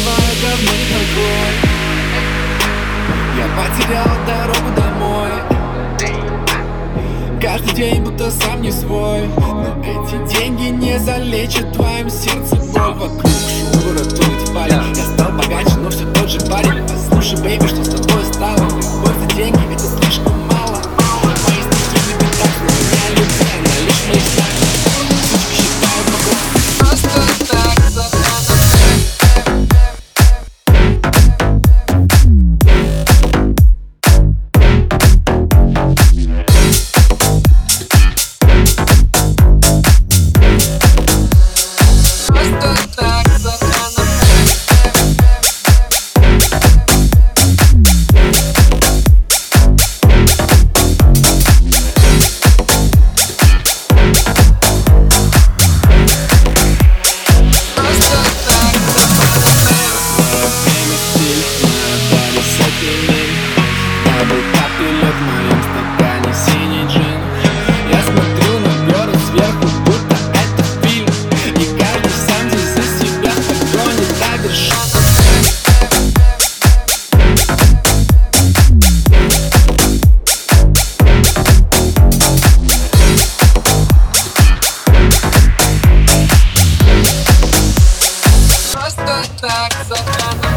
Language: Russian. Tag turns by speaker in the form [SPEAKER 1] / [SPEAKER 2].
[SPEAKER 1] смываю говной ногой Я потерял дорогу домой. Каждый день будто сам не свой. Но эти деньги не залечат твоим сердцем. Боль Вокруг шуму, ратует Я стал богаче, но все тот же парень. Послушай, бейби, что
[SPEAKER 2] back, back, suck